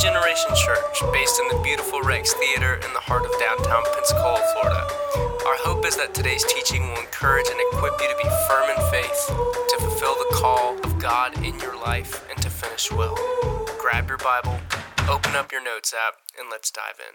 Generation Church, based in the beautiful Rex Theater in the heart of downtown Pensacola, Florida. Our hope is that today's teaching will encourage and equip you to be firm in faith, to fulfill the call of God in your life, and to finish well. Grab your Bible, open up your notes app, and let's dive in.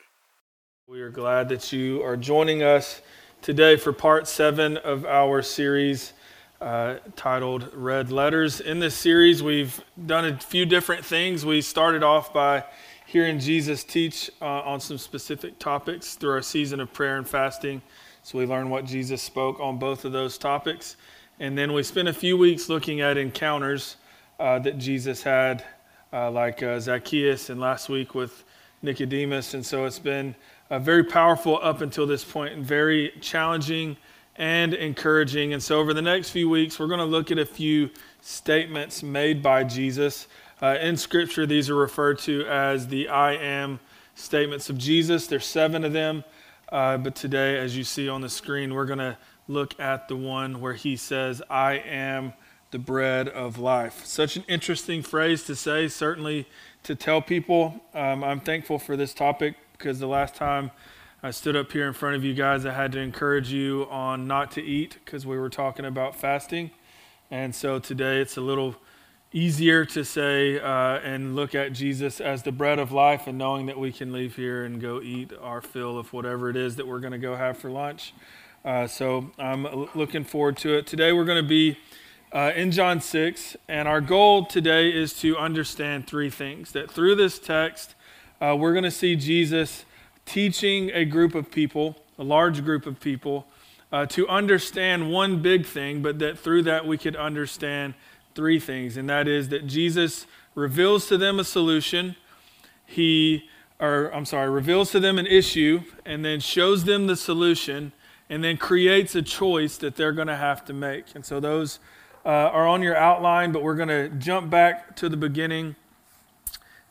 We are glad that you are joining us today for part seven of our series uh, titled Red Letters. In this series, we've done a few different things. We started off by hearing Jesus teach uh, on some specific topics through our season of prayer and fasting. So we learned what Jesus spoke on both of those topics. And then we spent a few weeks looking at encounters uh, that Jesus had, uh, like uh, Zacchaeus, and last week with Nicodemus. And so it's been uh, very powerful up until this point and very challenging and encouraging. And so, over the next few weeks, we're going to look at a few statements made by Jesus. Uh, in Scripture, these are referred to as the I am statements of Jesus. There's seven of them. Uh, but today, as you see on the screen, we're going to look at the one where he says, I am the bread of life. Such an interesting phrase to say, certainly to tell people. Um, I'm thankful for this topic because the last time I stood up here in front of you guys. I had to encourage you on not to eat because we were talking about fasting. And so today it's a little easier to say uh, and look at Jesus as the bread of life and knowing that we can leave here and go eat our fill of whatever it is that we're going to go have for lunch. Uh, so I'm looking forward to it. Today we're going to be uh, in John 6, and our goal today is to understand three things. That through this text, uh, we're going to see Jesus teaching a group of people, a large group of people, uh, to understand one big thing, but that through that we could understand three things. And that is that Jesus reveals to them a solution, he, or I'm sorry, reveals to them an issue, and then shows them the solution, and then creates a choice that they're going to have to make. And so those uh, are on your outline, but we're going to jump back to the beginning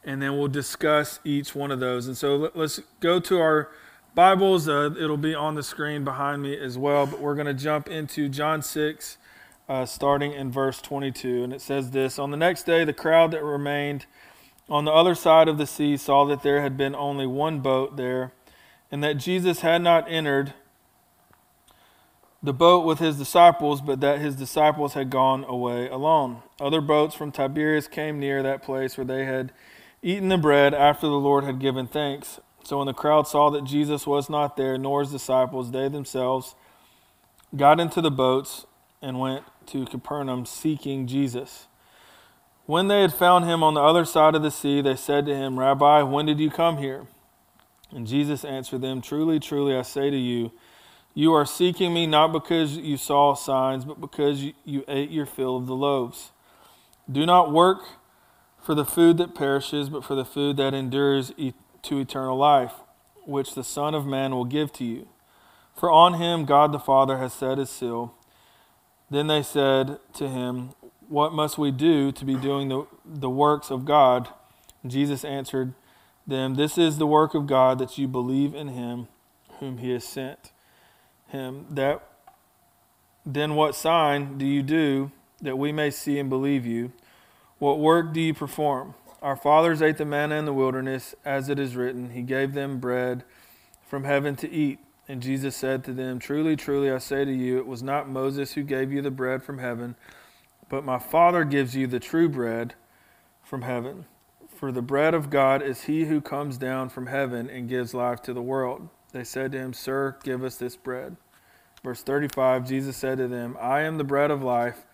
and then we'll discuss each one of those. And so let, us go to our Bibles. Uh, it'll be on the screen behind me as well, but we're going to jump into John 6, uh, starting in verse 22. And it says this On the next day, the crowd that remained on the other side of the sea saw that there had been only one boat there, and that Jesus had not entered the boat with his disciples, but that his disciples had gone away alone. Other boats from Tiberias came near that place where they had eaten the bread after the Lord had given thanks. So when the crowd saw that Jesus was not there, nor his disciples, they themselves got into the boats and went to Capernaum seeking Jesus. When they had found him on the other side of the sea, they said to him, Rabbi, when did you come here? And Jesus answered them, Truly, truly, I say to you, you are seeking me not because you saw signs, but because you, ate your fill of the loaves. Do not work for the food that perishes, but for the food that endures to eternal life, which the Son of Man will give to you. For on him God the Father has set his seal. Then they said to him, What must we do to be doing the, the works of God? Jesus answered them, This is the work of God, that you believe in him whom he has sent him. That then what sign do you do that we may see and believe you? What work do you perform? Our fathers ate the manna in the wilderness, as it is written, He gave them bread from heaven to eat. And Jesus said to them, Truly, truly, I say to you, it was not Moses who gave you the bread from heaven, but my Father gives you the true bread from heaven. For the bread of God is he who comes down from heaven and gives life to the world. They said to him, Sir, give us this bread. Verse 35 Jesus said to them, I am the bread of life.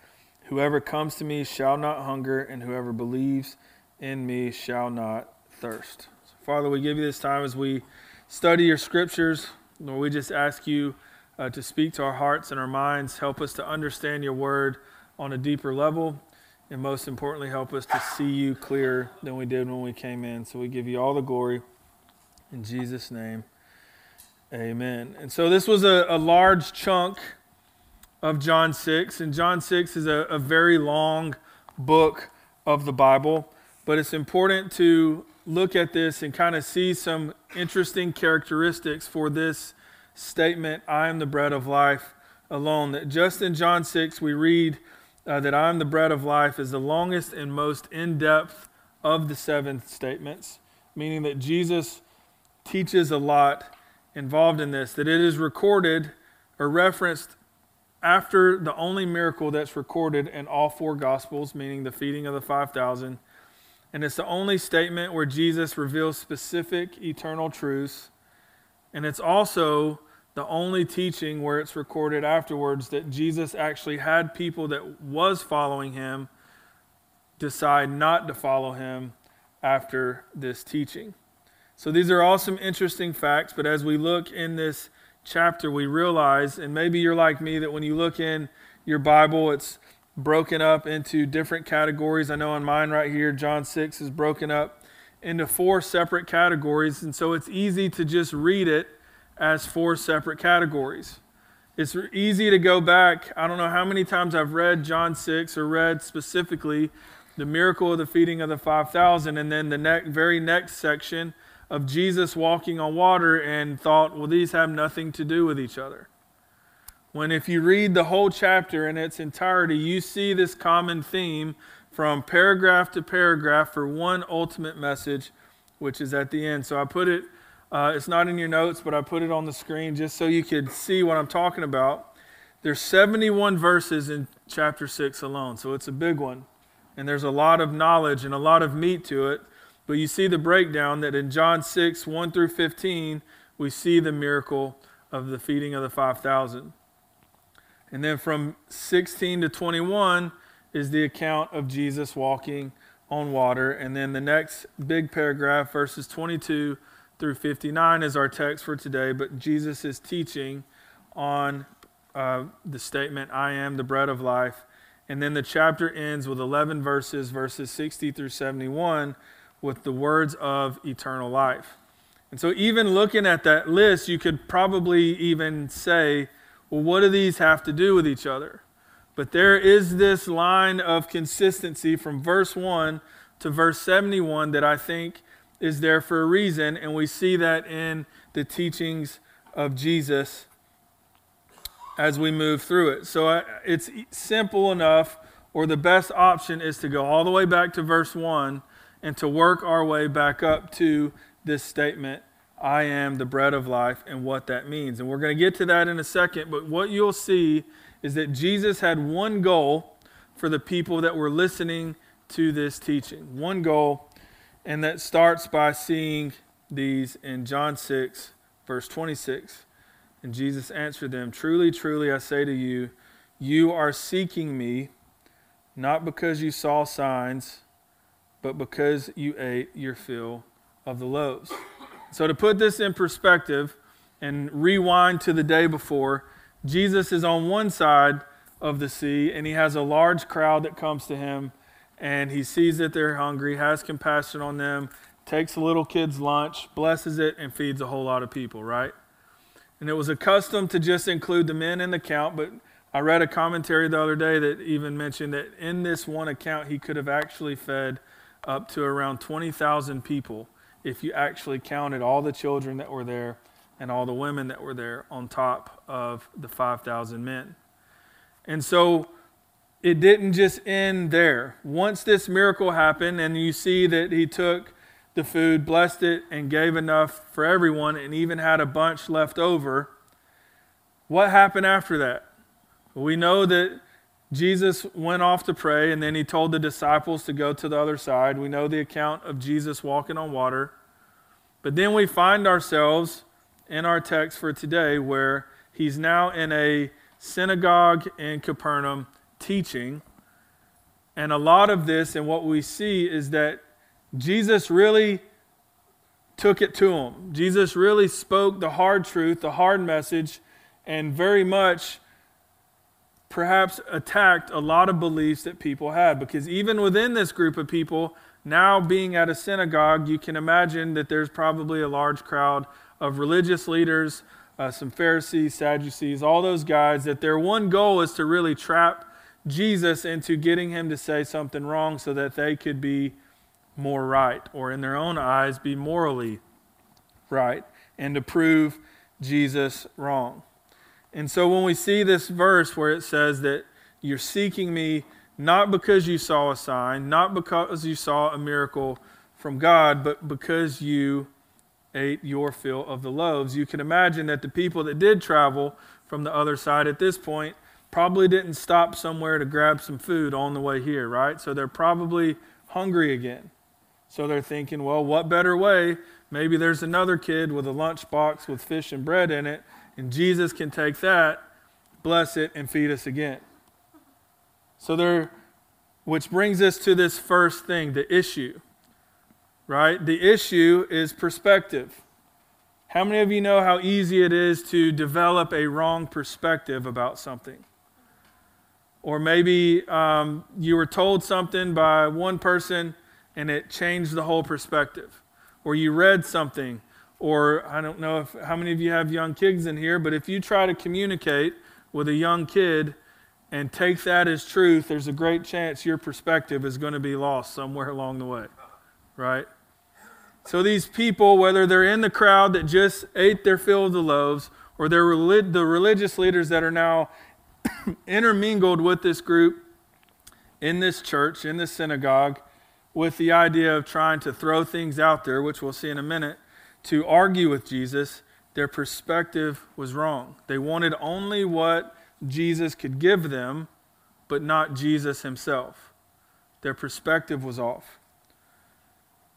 Whoever comes to me shall not hunger, and whoever believes in me shall not thirst. So Father, we give you this time as we study your scriptures. Lord, we just ask you uh, to speak to our hearts and our minds. Help us to understand your word on a deeper level. And most importantly, help us to see you clearer than we did when we came in. So we give you all the glory. In Jesus' name, amen. And so this was a, a large chunk of John 6. And John 6 is a, a very long book of the Bible, but it's important to look at this and kind of see some interesting characteristics for this statement I am the bread of life alone. That just in John 6, we read uh, that I am the bread of life is the longest and most in depth of the seven statements. meaning that Jesus teaches a lot involved in this, that it is recorded or referenced after the only miracle that's recorded in all four Gospels, meaning the feeding of the 5,000. And it's the only statement where Jesus reveals specific eternal truths. And it's also the only teaching where it's recorded afterwards that Jesus actually had people that was following him decide not to follow him after this teaching. So these are all some interesting facts, but as we look in this chapter, we realize, and maybe you're like me, that when you look in your Bible, it's broken up into different categories. I know on mine right here, John 6 is broken up into four separate categories, and so it's easy to just read it as four separate categories. It's easy to go back. I don't know how many times I've read John 6 or read specifically the miracle of the feeding of the 5,000, and then the ne- very next section of Jesus walking on water and thought, well, these have nothing to do with each other. When if you read the whole chapter in its entirety, you see this common theme from paragraph to paragraph for one ultimate message, which is at the end. So I put it, uh, it's not in your notes, but I put it on the screen just so you could see what I'm talking about. There's 71 verses in chapter 6 alone, so it's a big one. And there's a lot of knowledge and a lot of meat to it. But you see the breakdown that in John 6, 1 through 15, we see the miracle of the feeding of the 5,000. And then from 16 to 21 is the account of Jesus walking on water. And then the next big paragraph, verses 22 through 59, is our text for today. But Jesus is teaching on uh, the statement, I am the bread of life. And then the chapter ends with 11 verses, verses 60 through 71 with the words of eternal life. And so, even looking at that list, you could probably even say, well, what do these have to do with each other? But there is this line of consistency from verse 1 to verse 71 that I think is there for a reason, and we see that in the teachings of Jesus as we move through it. So uh, it's simple enough, or the best option is to go all the way back to verse 1 and to work our way back up to this statement I am the bread of life and what that means. And we're going to get to that in a second, but what you'll see is that Jesus had one goal for the people that were listening to this teaching. One goal, and that starts by seeing these in John 6, verse 26. And Jesus answered them Truly, truly, I say to you, you are seeking me, not because you saw signs but because you ate your fill of the loaves. So, to put this in perspective and rewind to the day before, Jesus is on one side of the sea and he has a large crowd that comes to him and he sees that they're hungry, has compassion on them, takes a little kid's lunch, blesses it, and feeds a whole lot of people, right? And it was a custom to just include the men in the count, but I read a commentary the other day that even mentioned that in this one account, he could have actually fed up to around 20,000 people if you actually counted all the children that were there and all the women that were there on top of the 5,000 men. And so it didn't just end there. Once this miracle happened, and you see that he took the food, blessed it, and gave enough for everyone, and even had a bunch left over, what happened after that? We know that Jesus went off to pray, and then he told the disciples to go to the other side. We know the account of Jesus walking on water. But then we find ourselves in our text for today where he's now in a synagogue in Capernaum teaching. And a lot of this and what we see is that Jesus really took it to him. Jesus really spoke the hard truth, the hard message, and very much perhaps attacked a lot of beliefs that people had. Because even within this group of people, now being at a synagogue, you can imagine that there's probably a large crowd of religious leaders, uh, some Pharisees, Sadducees, all those guys, that their one goal is to really trap Jesus into getting him to say something wrong so that they could be more right, or in their own eyes, be morally right, and to prove Jesus wrong. And so when we see this verse where it says that you're seeking me not because you saw a sign, not because you saw a miracle from God, but because you ate your fill of the loaves. You can imagine that the people that did travel from the other side at this point probably didn't stop somewhere to grab some food on the way here, right? So they're probably hungry again. So they're thinking, well, what better way? Maybe there's another kid with a lunchbox with fish and bread in it, and Jesus can take that, bless it, and feed us again. So they're, which brings us to this first thing, the issue, right? The issue is perspective. How many of you know how easy it is to develop a wrong perspective about something? Or maybe um, you were told something by one person and it changed the whole perspective. Or you read something, or I don't know if, how many of you have young kids in here, but if you try to communicate with a young kid and take that as truth, there's a great chance your perspective is going to be lost somewhere along the way, right? So these people, whether they're in the crowd that just ate their fill of the loaves, or they're relig- the religious leaders that are now intermingled with this group in this church, in this synagogue, with the idea of trying to throw things out there, which we'll see in a minute, to argue with Jesus, their perspective was wrong. They wanted only what Jesus could give them, but not Jesus himself. Their perspective was off.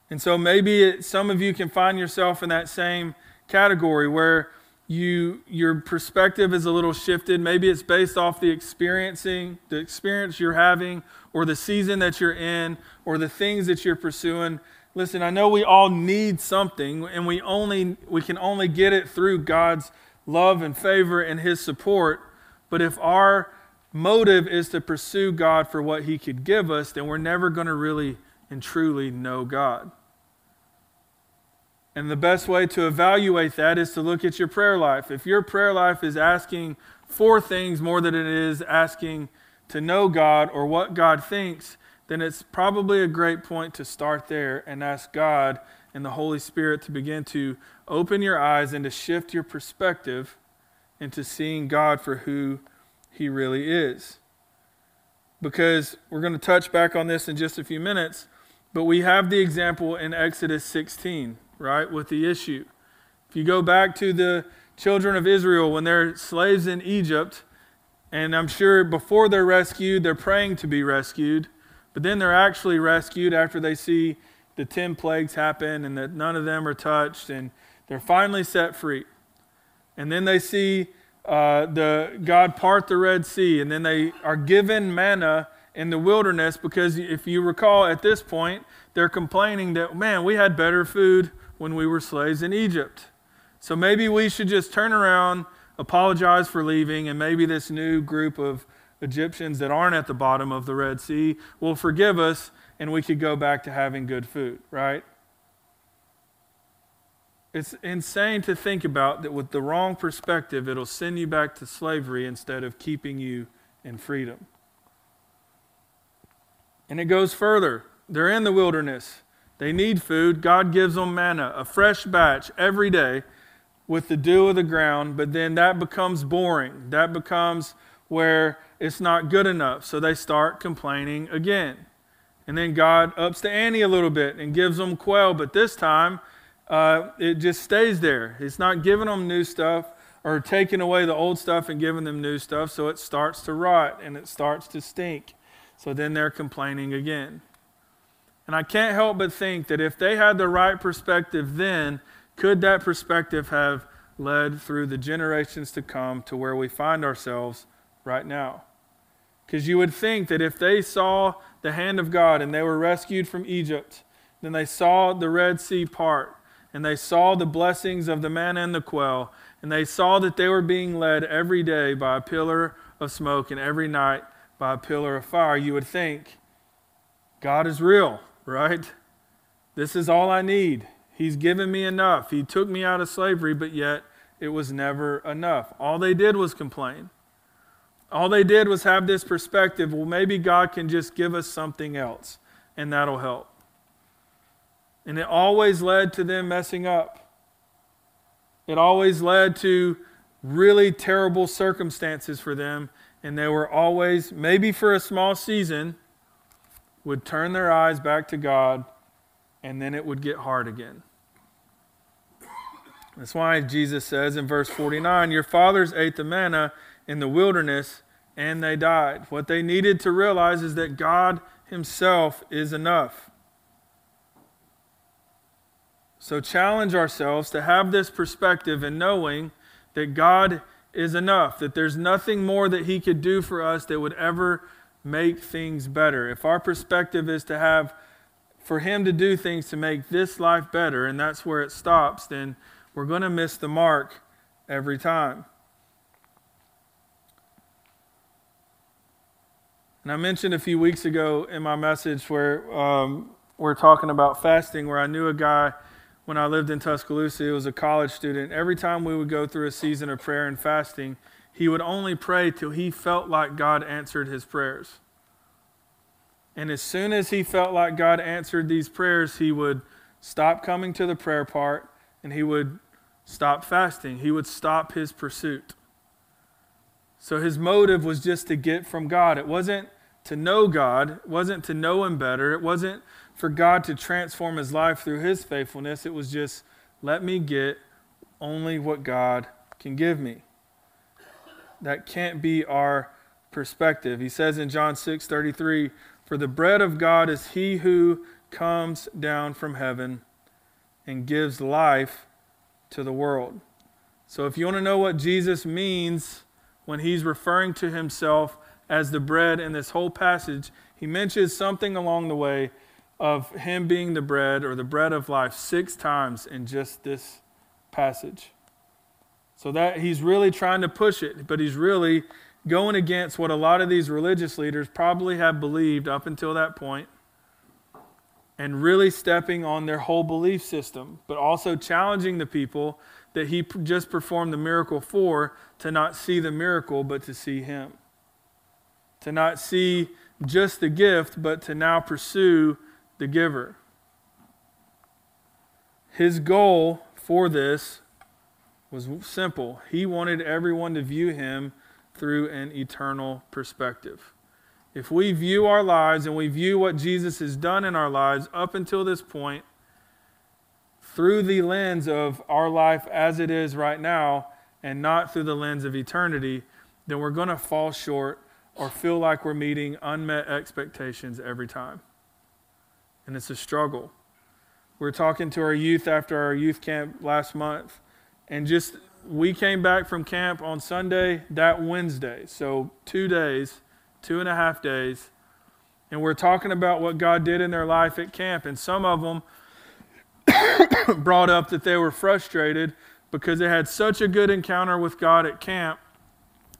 And so maybe it, some of you can find yourself in that same category where you your perspective is a little shifted. Maybe it's based off the experiencing, the experience you're having, or the season that you're in, or the things that you're pursuing. Listen, I know we all need something, and we only we can only get it through God's love and favor and His support. But if our motive is to pursue God for what He could give us, then we're never going to really and truly know God. And the best way to evaluate that is to look at your prayer life. If your prayer life is asking for things more than it is asking to know God or what God thinks, then it's probably a great point to start there and ask God and the Holy Spirit to begin to open your eyes and to shift your perspective into seeing God for who He really is. Because we're going to touch back on this in just a few minutes, but we have the example in Exodus 16 right, with the issue. If you go back to the children of Israel when they're slaves in Egypt, and I'm sure before they're rescued, they're praying to be rescued, but then they're actually rescued after they see the 10 plagues happen and that none of them are touched, and they're finally set free. And then they see uh, the God part the Red Sea, and then they are given manna in the wilderness because if you recall at this point, they're complaining that, man, we had better food when we were slaves in Egypt. So maybe we should just turn around, apologize for leaving, and maybe this new group of Egyptians that aren't at the bottom of the Red Sea will forgive us and we could go back to having good food, right? It's insane to think about that with the wrong perspective, it'll send you back to slavery instead of keeping you in freedom. And it goes further. They're in the wilderness. They need food. God gives them manna, a fresh batch every day with the dew of the ground, but then that becomes boring. That becomes where it's not good enough. So they start complaining again. And then God ups the ante a little bit and gives them quail, but this time uh, it just stays there. It's not giving them new stuff or taking away the old stuff and giving them new stuff, so it starts to rot and it starts to stink. So then they're complaining again. And I can't help but think that if they had the right perspective then, could that perspective have led through the generations to come to where we find ourselves right now? Because you would think that if they saw the hand of God and they were rescued from Egypt, then they saw the Red Sea part, and they saw the blessings of the manna and the quail, and they saw that they were being led every day by a pillar of smoke and every night by a pillar of fire, you would think God is real right? This is all I need. He's given me enough. He took me out of slavery, but yet it was never enough. All they did was complain. All they did was have this perspective well, maybe God can just give us something else, and that'll help. And it always led to them messing up. It always led to really terrible circumstances for them, and they were always, maybe for a small season, would turn their eyes back to God and then it would get hard again. That's why Jesus says in verse 49 Your fathers ate the manna in the wilderness and they died. What they needed to realize is that God Himself is enough. So challenge ourselves to have this perspective and knowing that God is enough, that there's nothing more that He could do for us that would ever make things better. If our perspective is to have, for Him to do things to make this life better, and that's where it stops, then we're going to miss the mark every time. And I mentioned a few weeks ago in my message where um, we're talking about fasting, where I knew a guy when I lived in Tuscaloosa, he was a college student. Every time we would go through a season of prayer and fasting, he would only pray till he felt like God answered his prayers. And as soon as he felt like God answered these prayers, he would stop coming to the prayer part and he would stop fasting. He would stop his pursuit. So his motive was just to get from God. It wasn't to know God, it wasn't to know him better, it wasn't for God to transform his life through his faithfulness. It was just, let me get only what God can give me. That can't be our perspective. He says in John 6 33, For the bread of God is he who comes down from heaven and gives life to the world. So if you want to know what Jesus means when he's referring to himself as the bread in this whole passage, he mentions something along the way of him being the bread or the bread of life six times in just this passage. So that he's really trying to push it, but he's really going against what a lot of these religious leaders probably have believed up until that point and really stepping on their whole belief system, but also challenging the people that he just performed the miracle for to not see the miracle, but to see him. To not see just the gift, but to now pursue the giver. His goal for this was simple. He wanted everyone to view him through an eternal perspective. If we view our lives and we view what Jesus has done in our lives up until this point through the lens of our life as it is right now and not through the lens of eternity, then we're going to fall short or feel like we're meeting unmet expectations every time and it's a struggle. We are talking to our youth after our youth camp last month, and just we came back from camp on Sunday, that Wednesday. So, two days, two and a half days. And we're talking about what God did in their life at camp. And some of them brought up that they were frustrated because they had such a good encounter with God at camp,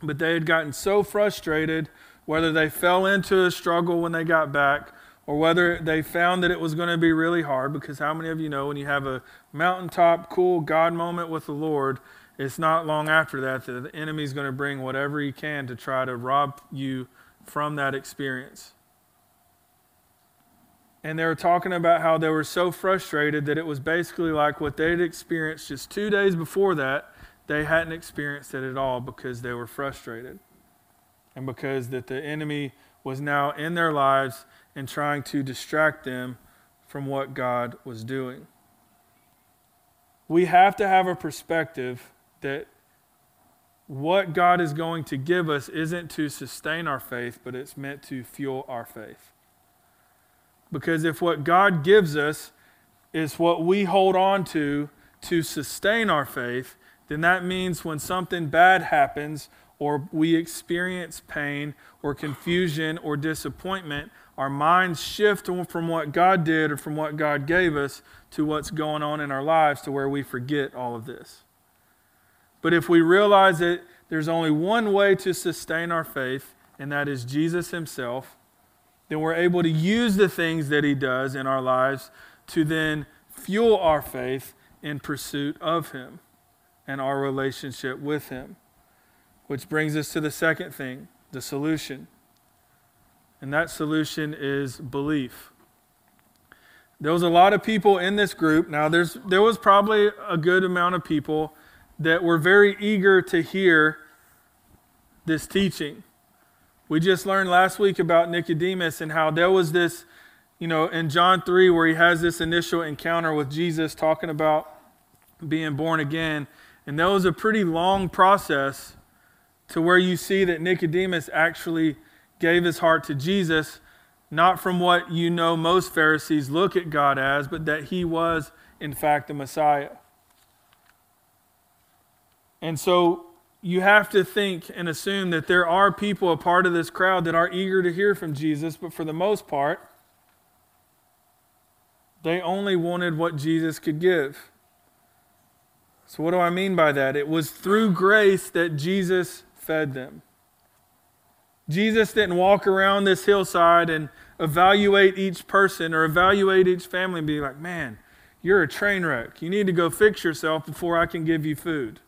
but they had gotten so frustrated, whether they fell into a struggle when they got back or whether they found that it was going to be really hard, because how many of you know when you have a mountaintop, cool God moment with the Lord, it's not long after that that the enemy is going to bring whatever he can to try to rob you from that experience. And they were talking about how they were so frustrated that it was basically like what they'd experienced just two days before that, they hadn't experienced it at all because they were frustrated. And because that the enemy was now in their lives and trying to distract them from what God was doing. We have to have a perspective that what God is going to give us isn't to sustain our faith, but it's meant to fuel our faith. Because if what God gives us is what we hold on to to sustain our faith, then that means when something bad happens or we experience pain or confusion or disappointment, our minds shift from what God did or from what God gave us to what's going on in our lives to where we forget all of this. But if we realize that there's only one way to sustain our faith, and that is Jesus Himself, then we're able to use the things that He does in our lives to then fuel our faith in pursuit of Him and our relationship with Him. Which brings us to the second thing the solution. And that solution is belief. There was a lot of people in this group. Now, there's, there was probably a good amount of people that were very eager to hear this teaching. We just learned last week about Nicodemus and how there was this, you know, in John 3, where he has this initial encounter with Jesus talking about being born again, and that was a pretty long process to where you see that Nicodemus actually gave his heart to Jesus, not from what you know most Pharisees look at God as, but that he was, in fact, the Messiah. And so you have to think and assume that there are people, a part of this crowd, that are eager to hear from Jesus, but for the most part, they only wanted what Jesus could give. So, what do I mean by that? It was through grace that Jesus fed them. Jesus didn't walk around this hillside and evaluate each person or evaluate each family and be like, man, you're a train wreck. You need to go fix yourself before I can give you food.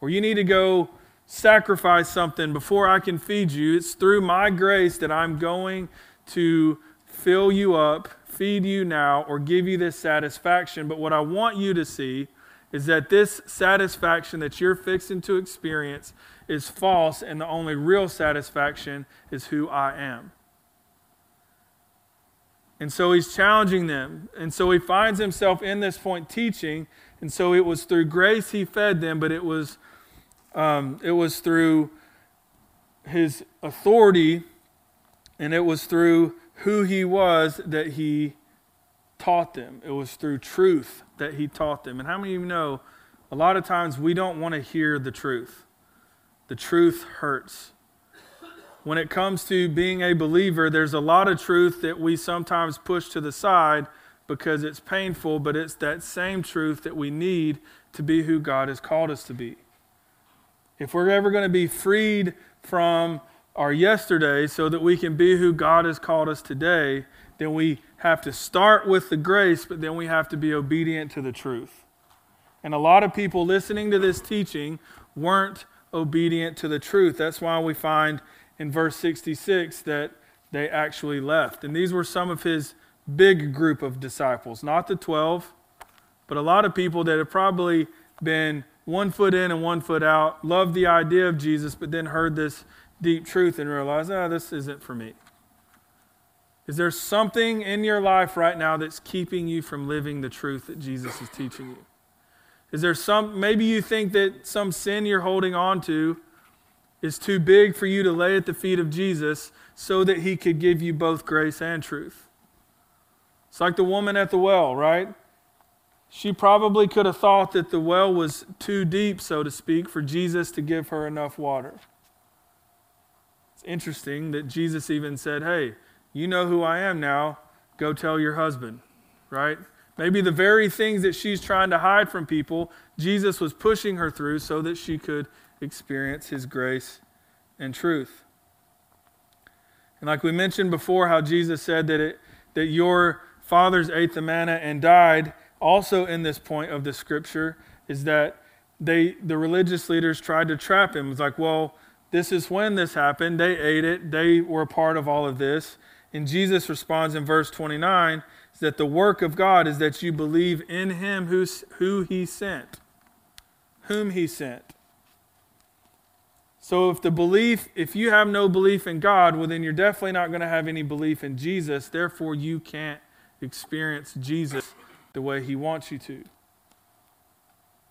Or you need to go sacrifice something before I can feed you. It's through my grace that I'm going to fill you up, feed you now, or give you this satisfaction. But what I want you to see is that this satisfaction that you're fixing to experience is false, and the only real satisfaction is who I am. And so he's challenging them. And so he finds himself in this point teaching. And so it was through grace he fed them, but it was, um, it was through his authority and it was through who he was that he taught them. It was through truth that he taught them. And how many of you know a lot of times we don't want to hear the truth? The truth hurts. When it comes to being a believer, there's a lot of truth that we sometimes push to the side because it's painful, but it's that same truth that we need to be who God has called us to be. If we're ever going to be freed from our yesterday so that we can be who God has called us today, then we have to start with the grace, but then we have to be obedient to the truth. And a lot of people listening to this teaching weren't obedient to the truth. That's why we find in verse 66 that they actually left. And these were some of his big group of disciples, not the 12, but a lot of people that have probably been one foot in and one foot out, loved the idea of Jesus, but then heard this deep truth and realized, oh, this isn't for me. Is there something in your life right now that's keeping you from living the truth that Jesus is teaching you? Is there some, maybe you think that some sin you're holding on to is too big for you to lay at the feet of Jesus so that he could give you both grace and truth. It's like the woman at the well, right? She probably could have thought that the well was too deep, so to speak, for Jesus to give her enough water. It's interesting that Jesus even said, Hey, you know who I am now. Go tell your husband, right? Maybe the very things that she's trying to hide from people, Jesus was pushing her through so that she could experience his grace and truth. And like we mentioned before, how Jesus said that, it, that your fathers ate the manna and died, also in this point of the scripture, is that they, the religious leaders tried to trap him. It's like, well, this is when this happened. They ate it, they were a part of all of this. And Jesus responds in verse 29 that the work of God is that you believe in him who's, who he sent, whom he sent. So if the belief, if you have no belief in God, well, then you're definitely not going to have any belief in Jesus. Therefore, you can't experience Jesus the way he wants you to.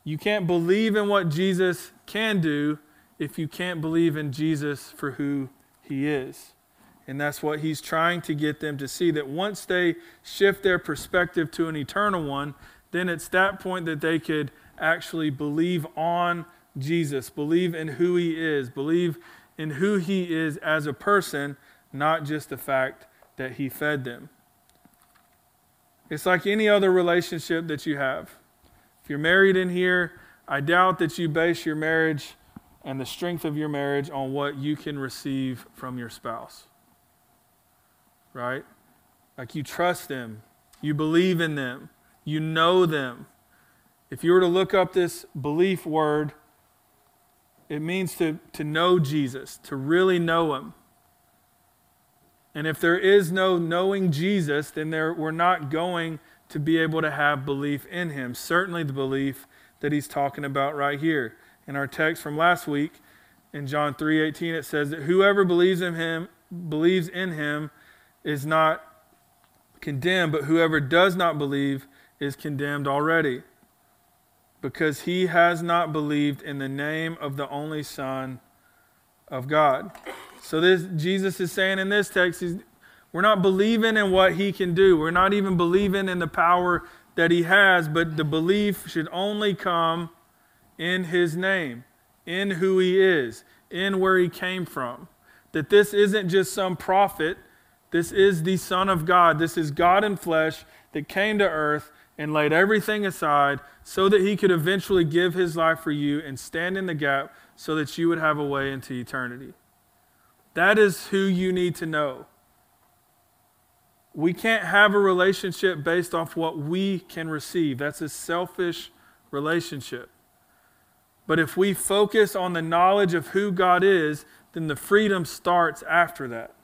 You can't believe in what Jesus can do if you can't believe in Jesus for who he is. And that's what he's trying to get them to see that once they shift their perspective to an eternal one, then it's that point that they could actually believe on Jesus, believe in who he is, believe in who he is as a person, not just the fact that he fed them. It's like any other relationship that you have. If you're married in here, I doubt that you base your marriage and the strength of your marriage on what you can receive from your spouse right? Like you trust them, you believe in them, you know them. If you were to look up this belief word, it means to, to know Jesus, to really know him. And if there is no knowing Jesus, then there, we're not going to be able to have belief in him. Certainly the belief that he's talking about right here. In our text from last week, in John 3:18, it says that whoever believes in him believes in him is not condemned, but whoever does not believe is condemned already, because he has not believed in the name of the only Son of God. So this Jesus is saying in this text, we're not believing in what he can do. We're not even believing in the power that he has, but the belief should only come in his name, in who he is, in where he came from. That this isn't just some prophet, this is the Son of God. This is God in flesh that came to earth and laid everything aside so that he could eventually give his life for you and stand in the gap so that you would have a way into eternity. That is who you need to know. We can't have a relationship based off what we can receive. That's a selfish relationship. But if we focus on the knowledge of who God is, then the freedom starts after that.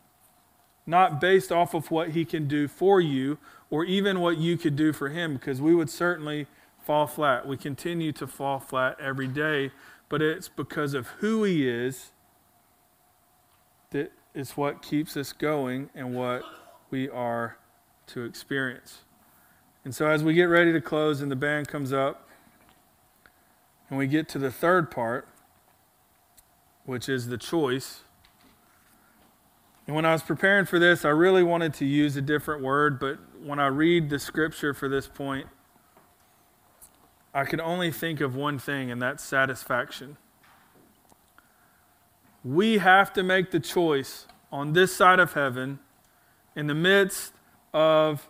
Not based off of what He can do for you or even what you could do for Him, because we would certainly fall flat. We continue to fall flat every day, but it's because of who He is that is what keeps us going and what we are to experience. And so, as we get ready to close and the band comes up, and we get to the third part, which is the choice. And when I was preparing for this, I really wanted to use a different word, but when I read the scripture for this point, I could only think of one thing, and that's satisfaction. We have to make the choice on this side of heaven, in the midst of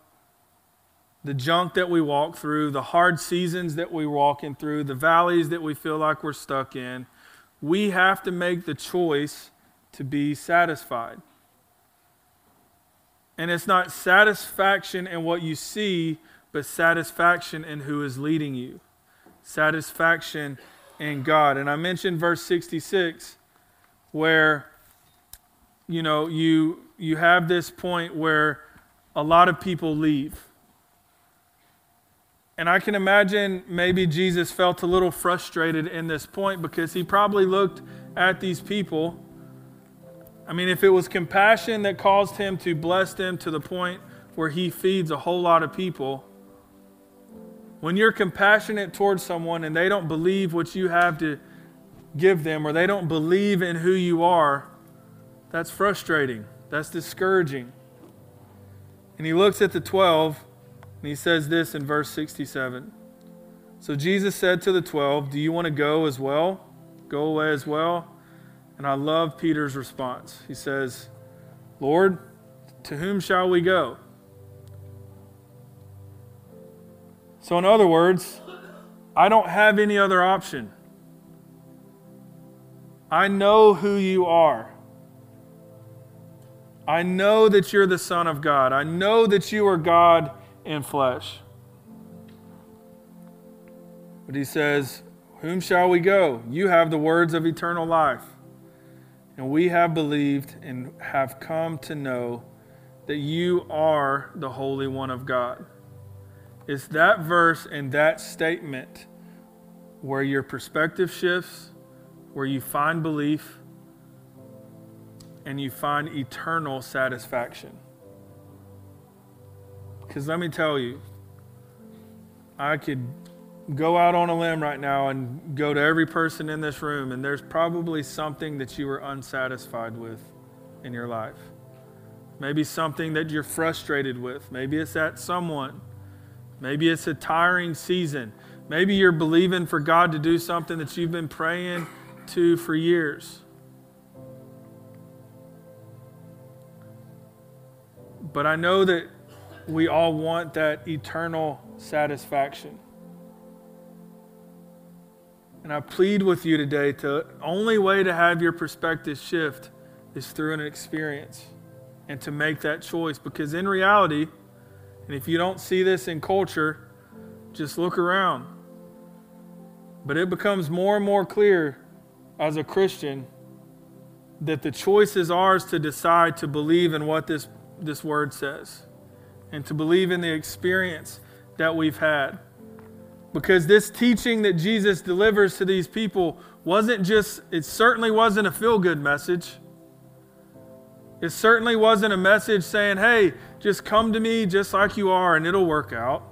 the junk that we walk through, the hard seasons that we're walking through, the valleys that we feel like we're stuck in, we have to make the choice to be satisfied. And it's not satisfaction in what you see, but satisfaction in who is leading you. Satisfaction in God. And I mentioned verse 66 where you know you you have this point where a lot of people leave and I can imagine maybe Jesus felt a little frustrated in this point because he probably looked at these people. I mean, if it was compassion that caused him to bless them to the point where he feeds a whole lot of people, when you're compassionate towards someone and they don't believe what you have to give them or they don't believe in who you are, that's frustrating. That's discouraging. And he looks at the 12 and he says this in verse 67. So Jesus said to the 12, Do you want to go as well? Go away as well? And I love Peter's response. He says, Lord, to whom shall we go? So, in other words, I don't have any other option. I know who you are. I know that you're the Son of God. I know that you are God in flesh. But he says, Whom shall we go? You have the words of eternal life. And we have believed and have come to know that you are the Holy One of God. It's that verse and that statement where your perspective shifts, where you find belief, and you find eternal satisfaction. Because let me tell you, I could go out on a limb right now and go to every person in this room, and there's probably something that you are unsatisfied with in your life. Maybe something that you're frustrated with. Maybe it's at someone. Maybe it's a tiring season. Maybe you're believing for God to do something that you've been praying to for years. But I know that we all want that eternal satisfaction. And I plead with you today to the only way to have your perspective shift is through an experience and to make that choice because in reality, and if you don't see this in culture, just look around. But it becomes more and more clear as a Christian that the choice is ours to decide to believe in what this, this word says and to believe in the experience that we've had. Because this teaching that Jesus delivers to these people wasn't just, it certainly wasn't a feel good message. It certainly wasn't a message saying, hey, just come to me just like you are and it'll work out.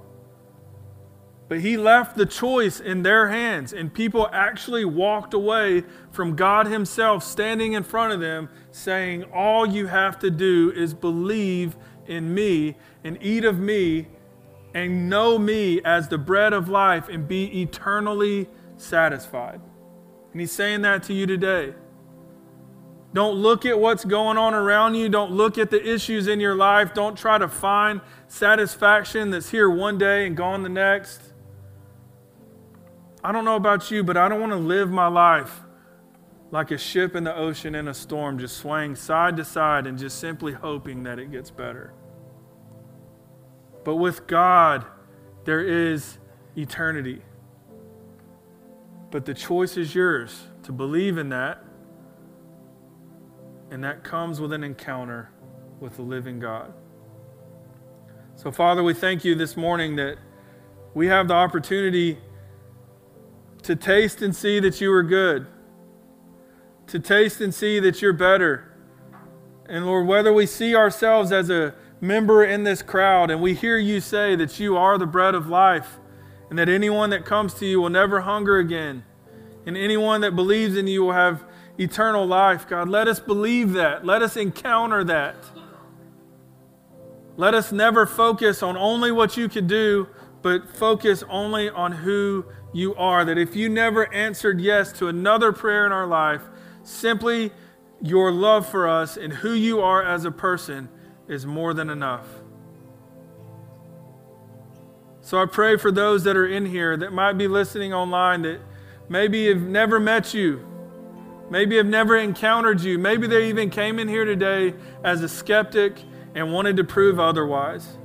But he left the choice in their hands, and people actually walked away from God Himself standing in front of them, saying, All you have to do is believe in me and eat of me and know me as the bread of life and be eternally satisfied. And He's saying that to you today. Don't look at what's going on around you. Don't look at the issues in your life. Don't try to find satisfaction that's here one day and gone the next. I don't know about you, but I don't want to live my life like a ship in the ocean in a storm, just swaying side to side and just simply hoping that it gets better. But with God, there is eternity. But the choice is yours to believe in that, and that comes with an encounter with the living God. So, Father, we thank you this morning that we have the opportunity to taste and see that you are good, to taste and see that you're better. And Lord, whether we see ourselves as a member in this crowd and we hear you say that you are the bread of life and that anyone that comes to you will never hunger again, and anyone that believes in you will have eternal life, God, let us believe that. Let us encounter that. Let us never focus on only what you could do, but focus only on who you are. That if you never answered yes to another prayer in our life, simply your love for us and who you are as a person is more than enough. So I pray for those that are in here that might be listening online that maybe have never met you, maybe have never encountered you, maybe they even came in here today as a skeptic and wanted to prove otherwise.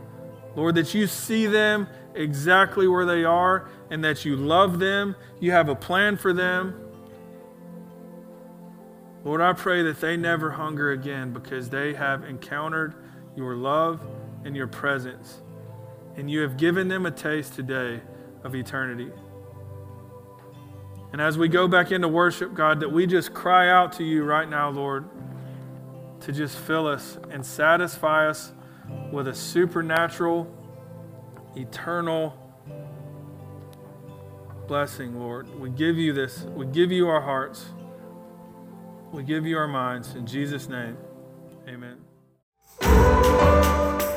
Lord, that you see them exactly where they are and that you love them, you have a plan for them. Lord, I pray that they never hunger again because they have encountered your love and your presence. And you have given them a taste today of eternity. And as we go back into worship, God, that we just cry out to you right now, Lord, to just fill us and satisfy us with a supernatural eternal blessing, Lord. We give you this. We give you our hearts. We give you our minds. In Jesus' name,